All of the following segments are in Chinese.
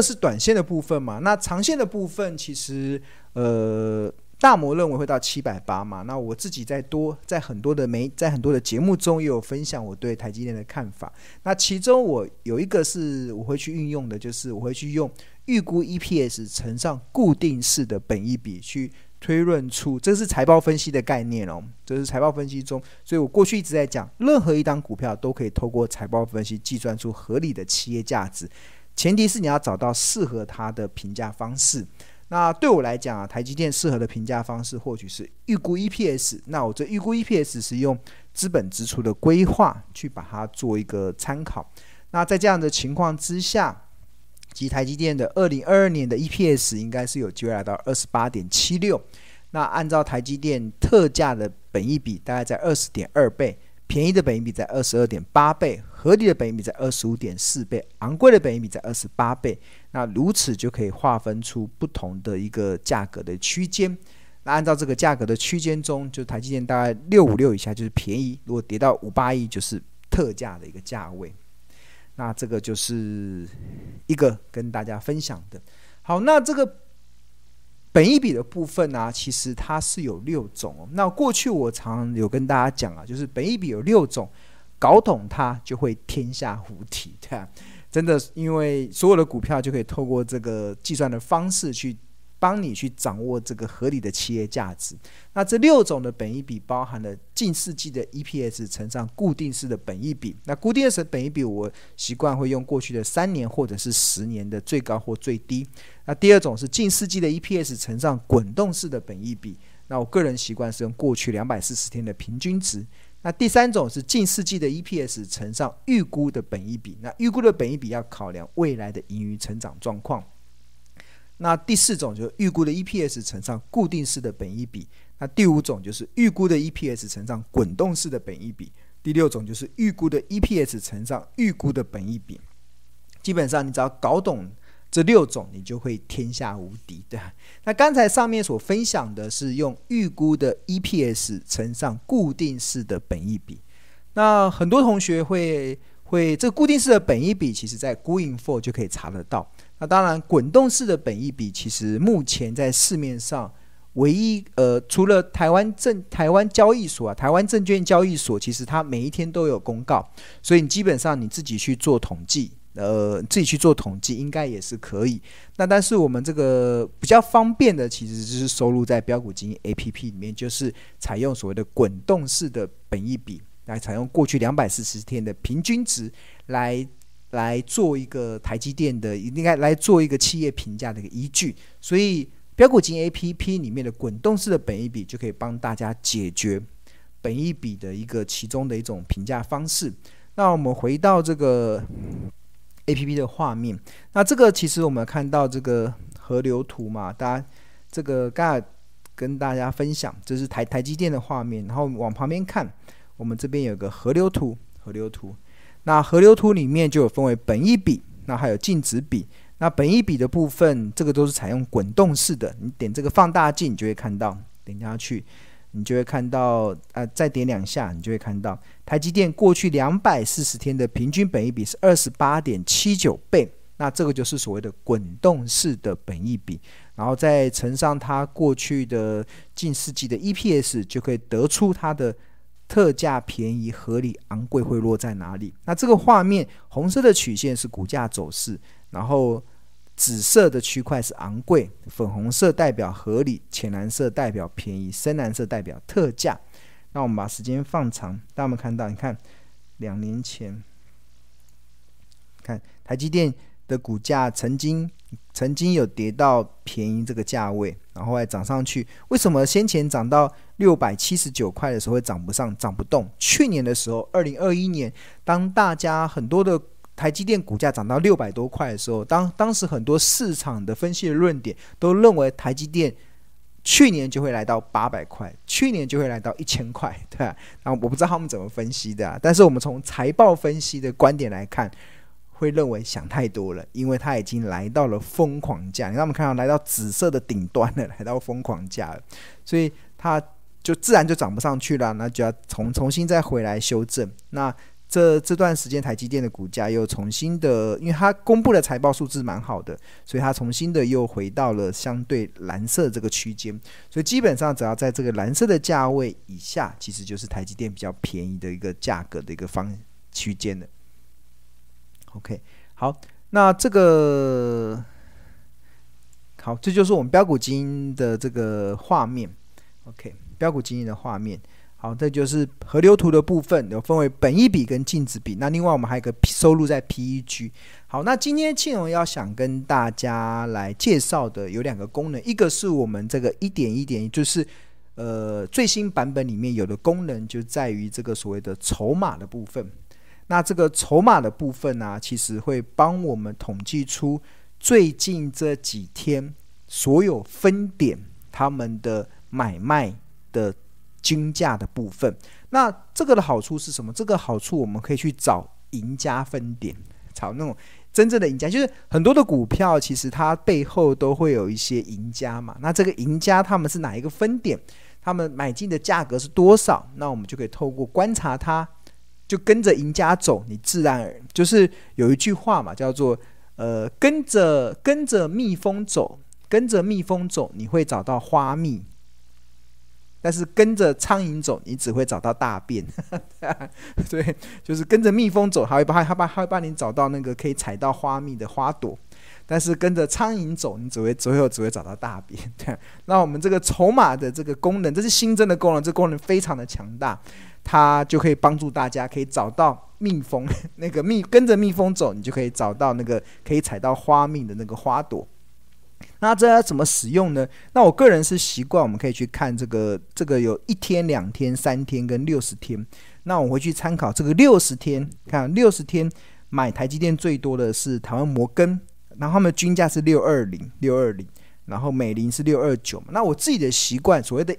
个是短线的部分嘛。那长线的部分，其实呃，大摩认为会到七百八嘛。那我自己在多在很多的媒在很多的节目中也有分享我对台积电的看法。那其中我有一个是我会去运用的，就是我会去用预估 EPS 乘上固定式的本益比去。推论出，这是财报分析的概念哦，这是财报分析中，所以我过去一直在讲，任何一档股票都可以透过财报分析计算出合理的企业价值，前提是你要找到适合它的评价方式。那对我来讲啊，台积电适合的评价方式或许是预估 EPS，那我这预估 EPS 是用资本支出的规划去把它做一个参考。那在这样的情况之下。及台积电的二零二二年的 EPS 应该是有机会来到二十八点七六，那按照台积电特价的本益比大概在二十点二倍，便宜的本益比在二十二点八倍，合理的本益比在二十五点四倍，昂贵的本益比在二十八倍，那如此就可以划分出不同的一个价格的区间。那按照这个价格的区间中，就台积电大概六五六以下就是便宜，如果跌到五八一就是特价的一个价位。那这个就是一个跟大家分享的。好，那这个本益比的部分呢、其实它是有六种。那过去我常有跟大家讲啊，就是本益比有六种，搞懂它就会天下无敌，对啊，真的，因为所有的股票就可以透过这个计算的方式去。帮你去掌握这个合理的企业价值。那这六种的本益比包含了近世纪的 EPS 乘上固定式的本益比。那固定式的本益比我习惯会用过去的三年或者是十年的最高或最低。那第二种是近世纪的 EPS 乘上滚动式的本益比。那我个人习惯是用过去两百四十天的平均值。那第三种是近世纪的 EPS 乘上预估的本益比。那预估的本益比要考量未来的盈余成长状况。那第四种就是预估的 EPS 乘上固定式的本益比，那第五种就是预估的 EPS 乘上滚动式的本益比，第六种就是预估的 EPS 乘上预估的本益比。基本上你只要搞懂这六种，你就会天下无敌，对。那刚才上面所分享的是用预估的 EPS 乘上固定式的本益比，那很多同学会会这个固定式的本益比，其实在 Going For 就可以查得到。那当然，滚动式的本益比其实目前在市面上唯一呃，除了台湾证台湾交易所啊，台湾证券交易所，其实它每一天都有公告，所以你基本上你自己去做统计，呃，自己去做统计应该也是可以。那但是我们这个比较方便的，其实就是收录在标股金 APP 里面，就是采用所谓的滚动式的本益比，来采用过去两百四十天的平均值来。来做一个台积电的，应该来做一个企业评价的一个依据，所以标股金 APP 里面的滚动式的本益比就可以帮大家解决本益比的一个其中的一种评价方式。那我们回到这个 APP 的画面，那这个其实我们看到这个河流图嘛，大家这个刚才跟大家分享，这是台台积电的画面，然后往旁边看，我们这边有个河流图，河流图。那河流图里面就有分为本一笔，那还有净值笔。那本一笔的部分，这个都是采用滚动式的。你点这个放大镜，你就会看到，点下去，你就会看到，呃，再点两下，你就会看到台积电过去两百四十天的平均本益比是二十八点七九倍。那这个就是所谓的滚动式的本益比，然后再乘上它过去的近世纪的 EPS，就可以得出它的。特价便宜、合理、昂贵会落在哪里？那这个画面，红色的曲线是股价走势，然后紫色的区块是昂贵，粉红色代表合理，浅蓝色代表便宜，深蓝色代表特价。那我们把时间放长，大家有没有看到？你看，两年前，看台积电的股价曾经曾经有跌到便宜这个价位，然后还涨上去。为什么先前涨到？六百七十九块的时候会涨不上、涨不动。去年的时候，二零二一年，当大家很多的台积电股价涨到六百多块的时候，当当时很多市场的分析的论点都认为台积电去年就会来到八百块，去年就会来到一千块，对吧？然后我不知道他们怎么分析的，但是我们从财报分析的观点来看，会认为想太多了，因为它已经来到了疯狂价。你看我们看到来到紫色的顶端了，来到疯狂价了，所以它。就自然就涨不上去了，那就要重重新再回来修正。那这这段时间台积电的股价又重新的，因为它公布的财报数字蛮好的，所以它重新的又回到了相对蓝色这个区间。所以基本上只要在这个蓝色的价位以下，其实就是台积电比较便宜的一个价格的一个方区间的。OK，好，那这个好，这就是我们标股基因的这个画面。OK，标股基因的画面。好，这就是河流图的部分，有分为本益比跟净值比。那另外我们还有个收入在 PEG。好，那今天庆荣要想跟大家来介绍的有两个功能，一个是我们这个一点一点，就是呃最新版本里面有的功能，就在于这个所谓的筹码的部分。那这个筹码的部分呢、其实会帮我们统计出最近这几天所有分点他们的买卖的。均价的部分，那这个的好处是什么？这个好处我们可以去找赢家分点，找那种真正的赢家，就是很多的股票其实它背后都会有一些赢家嘛。那这个赢家他们是哪一个分点？他们买进的价格是多少？那我们就可以透过观察它，就跟着赢家走，你自然而然就是有一句话嘛，叫做呃跟着跟着蜜蜂走，跟着蜜蜂走，你会找到花蜜。但是跟着苍蝇走，你只会找到大便。对，就是跟着蜜蜂走，它会帮它帮它会帮你找到那个可以采到花蜜的花朵。但是跟着苍蝇走，你只会最后只会找到大便。对，那我们这个筹码的这个功能，这是新增的功能，这功能非常的强大，它就可以帮助大家可以找到蜜蜂 那个蜜，跟着蜜蜂走，你就可以找到那个可以采到花蜜的那个花朵。那这要怎么使用呢？那我个人是习惯，我们可以去看这个，这个有一天、两天、三天跟六十天。那我们会去参考这个六十天，看六十天买台积电最多的是台湾摩根，然后他们均价是六二零六二零，然后美林是六二九。那我自己的习惯，所谓的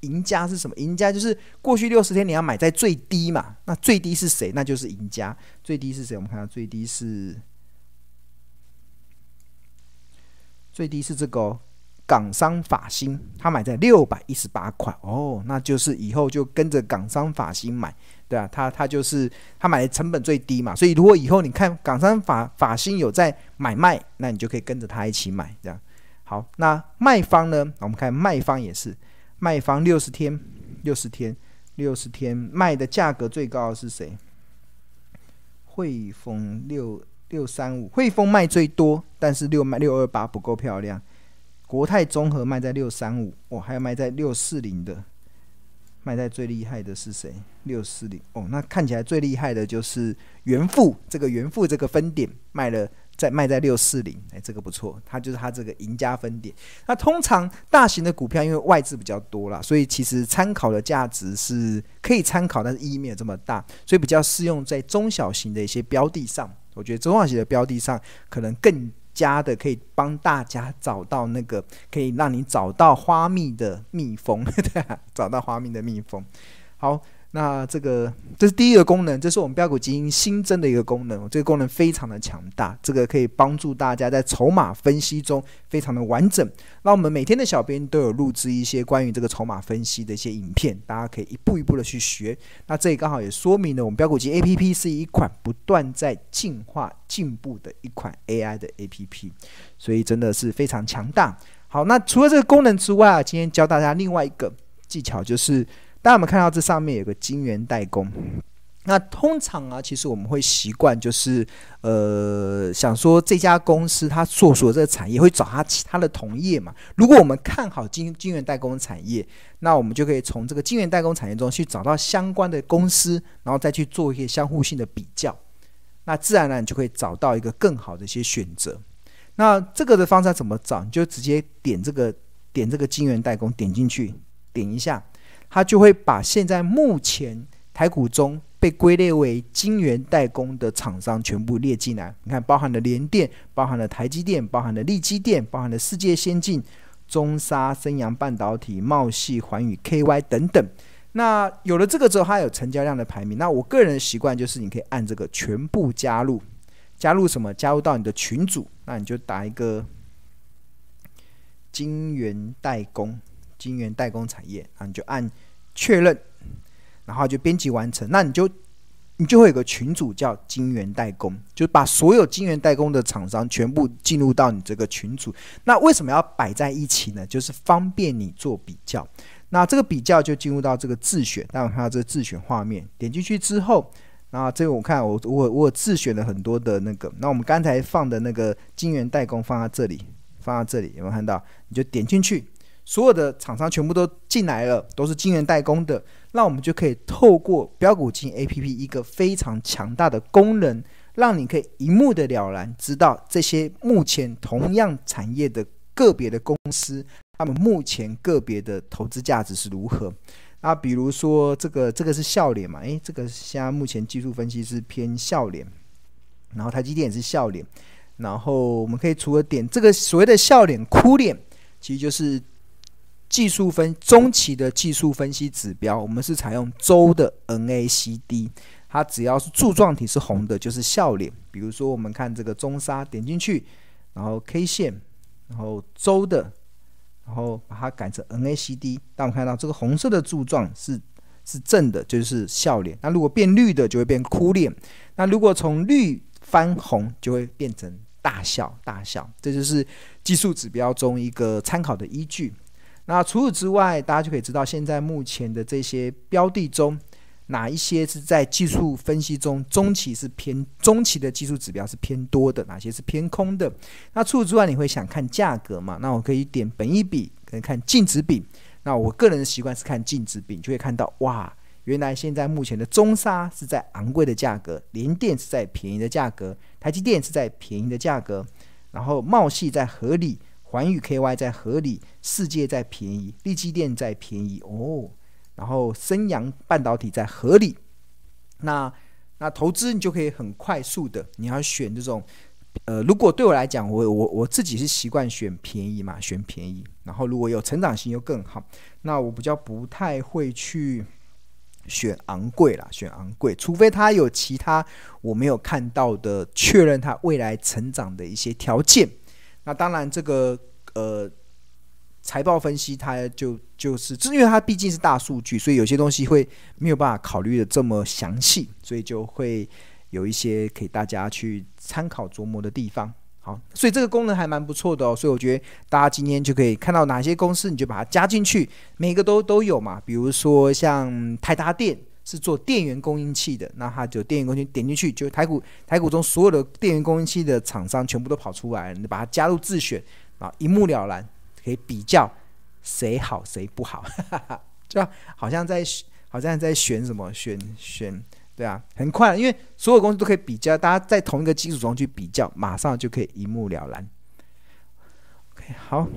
赢家是什么？赢家就是过去六十天你要买在最低嘛。那最低是谁？那就是赢家。最低是谁？我们看到最低是。最低是这个、港商法兴，他买在六百一十八块哦，那就是以后就跟着港商法兴买，对啊，他他就是他买的成本最低嘛，所以如果以后你看港商法法兴有在买卖，那你就可以跟着他一起买，这样。好，那卖方呢？我们看卖方也是，卖方六十天，六十天，六十天卖的价格最高是谁？汇丰六。六三五，汇丰卖最多，但是六卖六二八不够漂亮。国泰综合卖在六三五，哦，还有卖在六四零的，卖在最厉害的是谁？六四零，哦，那看起来最厉害的就是元富，这个元富这个分点卖了。在卖在六四零，哎，这个不错，它就是它这个赢家分点。那通常大型的股票因为外资比较多啦，所以其实参考的价值是可以参考，但是意义没有这么大，所以比较适用在中小型的一些标的上。我觉得中小型的标的上可能更加的可以帮大家找到那个可以让你找到花蜜的蜜蜂，对啊，找到花蜜的蜜蜂。好。那这个这是第一个功能，这是我们标股基因新增的一个功能，这个功能非常的强大，这个可以帮助大家在筹码分析中非常的完整。那我们每天的小编都有录制一些关于这个筹码分析的一些影片，大家可以一步一步的去学。那这里刚好也说明了我们标股基 APP 是一款不断在进化进步的一款 AI 的 APP，所以真的是非常强大。好，那除了这个功能之外啊，今天教大家另外一个技巧就是。大家有看到这上面有个晶圆代工？那通常啊，其实我们会习惯就是，呃，想说这家公司它所属的这个产业会找它其他的同业嘛。如果我们看好晶晶圆代工产业，那我们就可以从这个晶圆代工产业中去找到相关的公司，然后再去做一些相互性的比较。那自然而然就可以找到一个更好的一些选择。那这个的方式怎么找？你就直接点这个点这个晶圆代工，点进去，点一下。它就会把现在目前台股中被归类为晶圆代工的厂商全部列进来。你看，包含了联电，包含了台积电，包含了力积电，包含了世界先进、中沙、升阳半导体、茂系、环宇、KY 等等。那有了这个之后，它有成交量的排名。那我个人的习惯就是，你可以按这个全部加入，加入什么？加入到你的群组。那你就打一个晶圆代工。晶圆代工产业啊，你就按确认，然后就编辑完成。那你就你就会有个群组叫晶圆代工，就把所有晶圆代工的厂商全部进入到你这个群组。那为什么要摆在一起呢？就是方便你做比较。那这个比较就进入到这个自选，大家看到这个自选画面，点进去之后，那这个我看我我我自选了很多的那个。那我们刚才放的那个晶圆代工放在这里，放在这里有没有看到？你就点进去。所有的厂商全部都进来了，都是晶圆代工的，那我们就可以透过标股金 APP 一个非常强大的功能，让你可以一目的了然，知道这些目前同样产业的个别的公司，他们目前个别的投资价值是如何。那比如说这个这个是笑脸嘛？诶，这个现在目前技术分析是偏笑脸，然后台积电也是笑脸，然后我们可以除了点这个所谓的笑脸哭脸，其实就是。技术分中期的技术分析指标，我们是采用周的 NACD，它只要是柱状体是红的，就是笑脸。比如说，我们看这个中沙，点进去，然后 K 线，然后周的，然后把它改成 NACD，当我们看到这个红色的柱状是是正的，就是笑脸。那如果变绿的，就会变哭脸。那如果从绿翻红，就会变成大笑，大笑。这就是技术指标中一个参考的依据。那除此之外，大家就可以知道，现在目前的这些标的中，哪一些是在技术分析中中期是偏中期的技术指标是偏多的，哪些是偏空的？那除此之外，你会想看价格嘛？那我可以点本一比，可以看净值比。那我个人的习惯是看净值比，就会看到哇，原来现在目前的中沙是在昂贵的价格，联电是在便宜的价格，台积电是在便宜的价格，然后茂系在合理。环宇 KY 在合理，世界在便宜，力积电在便宜。哦，然后升阳半导体在合理，那那投资你就可以很快速的，你要选这种，呃，如果对我来讲，我我我自己是习惯选便宜嘛，选便宜，然后如果有成长性又更好，那我比较不太会去选昂贵啦，选昂贵，除非它有其他我没有看到的确认它未来成长的一些条件。那当然，这个呃财报分析，它就就是，因为它毕竟是大数据，所以有些东西会没有办法考虑的这么详细，所以就会有一些可以大家去参考琢磨的地方。好，所以这个功能还蛮不错的哦。所以我觉得大家今天就可以看到哪些公司，你就把它加进去，每个都都有嘛。比如说像泰达电。是做电源供应器的，那它就电源供应点进去，就台股台股中所有的电源供应器的厂商全部都跑出来了，你把它加入自选，啊，一目了然，可以比较谁好谁不好，哈哈，就好像在好像在选什么选选，对啊，很快，因为所有公司都可以比较，大家在同一个基础中去比较，马上就可以一目了然。OK，好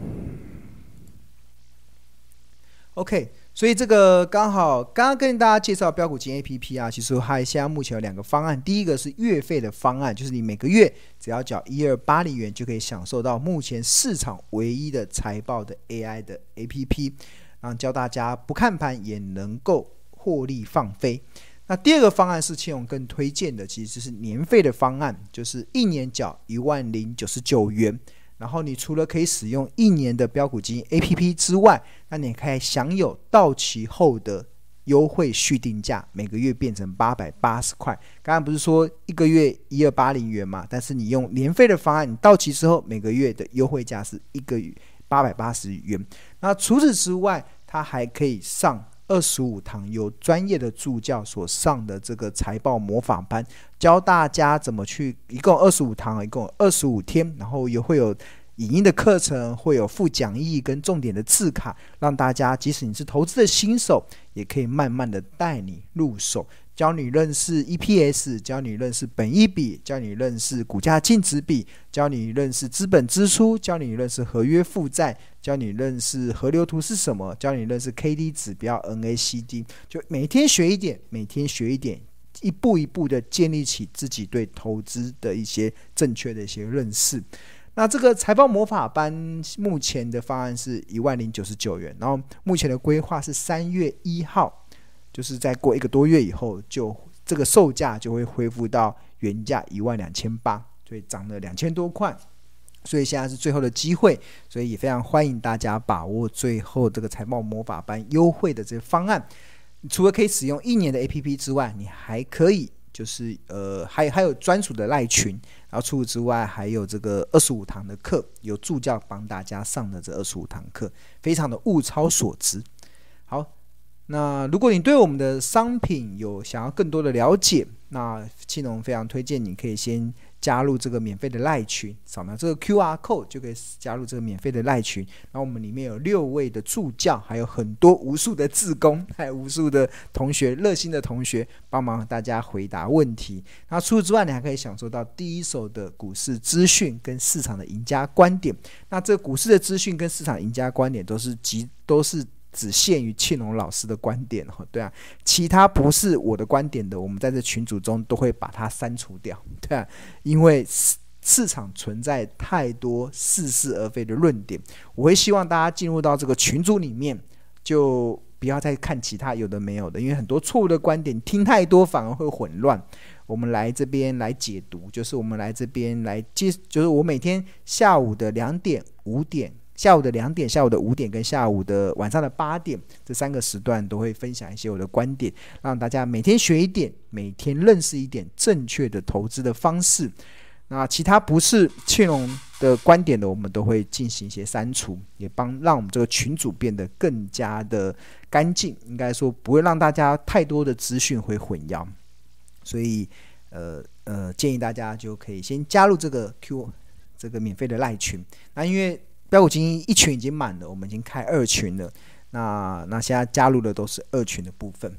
，OK。所以这个刚好刚刚跟大家介绍标股金 APP 啊，其实还现在目前有两个方案。第一个是月费的方案，就是你每个月只要缴一二八零元，就可以享受到目前市场唯一的财报的 AI 的 APP，然后教大家不看盘也能够获利放飞。那第二个方案是庆荣更推荐的，其实是年费的方案，就是一年缴一万零九十九元。然后你除了可以使用一年的标股基金 APP 之外，那你可以享有到期后的优惠续定价，每个月变成八百八十块。刚刚不是说一个月一二八零元嘛？但是你用年费的方案，你到期之后每个月的优惠价是一个月八百八十元。那除此之外，它还可以上。二十五堂有专业的助教所上的这个财报模仿班，教大家怎么去，一共二十五堂，一共二十五天，然后也会有影音的课程，会有附讲义跟重点的字卡，让大家即使你是投资的新手，也可以慢慢的带你入手。教你认识 EPS，教你认识本益比，教你认识股价净值比，教你认识资本支出，教你认识合约负债，教你认识河流图是什么，教你认识 KD 指标 NACD，就每天学一点，每天学一点，一步一步的建立起自己对投资的一些正确的一些认识。那这个财报魔法班目前的方案是一万零九十九元，然后目前的规划是三月一号。就是再过一个多月以后，就这个售价就会恢复到原价一万两千八，所以涨了两千多块。所以现在是最后的机会，所以也非常欢迎大家把握最后这个财报魔法班优惠的这个方案。除了可以使用一年的 APP 之外，你还可以。就是呃，还还有专属的赖群，然后除此之外，还有这个二十五堂的课，有助教帮大家上的这二十五堂课，非常的物超所值。好，那如果你对我们的商品有想要更多的了解，那庆隆非常推荐你可以先。加入这个免费的赖群，扫描这个 QR code 就可以加入这个免费的赖群。然后我们里面有六位的助教，还有很多无数的志工，还有无数的同学，热心的同学帮忙大家回答问题。那除此之外，你还可以享受到第一手的股市资讯跟市场的赢家观点。那这股市的资讯跟市场赢家观点都是极都是。只限于庆隆老师的观点哦，对啊，其他不是我的观点的，我们在这群组中都会把它删除掉，对啊，因为市市场存在太多似是而非的论点，我会希望大家进入到这个群组里面，就不要再看其他有的没有的，因为很多错误的观点听太多反而会混乱。我们来这边来解读，就是我们来这边来接，就是我每天下午的两点、五点。下午的两点、下午的五点跟下午的晚上的八点这三个时段都会分享一些我的观点，让大家每天学一点，每天认识一点正确的投资的方式。那其他不是庆隆的观点的，我们都会进行一些删除，也帮让我们这个群组变得更加的干净。应该说不会让大家太多的资讯会混淆，所以呃呃建议大家就可以先加入这个 Q 这个免费的赖群。那因为标股基金一群已经满了，我们已经开二群了。那那现在加入的都是二群的部分。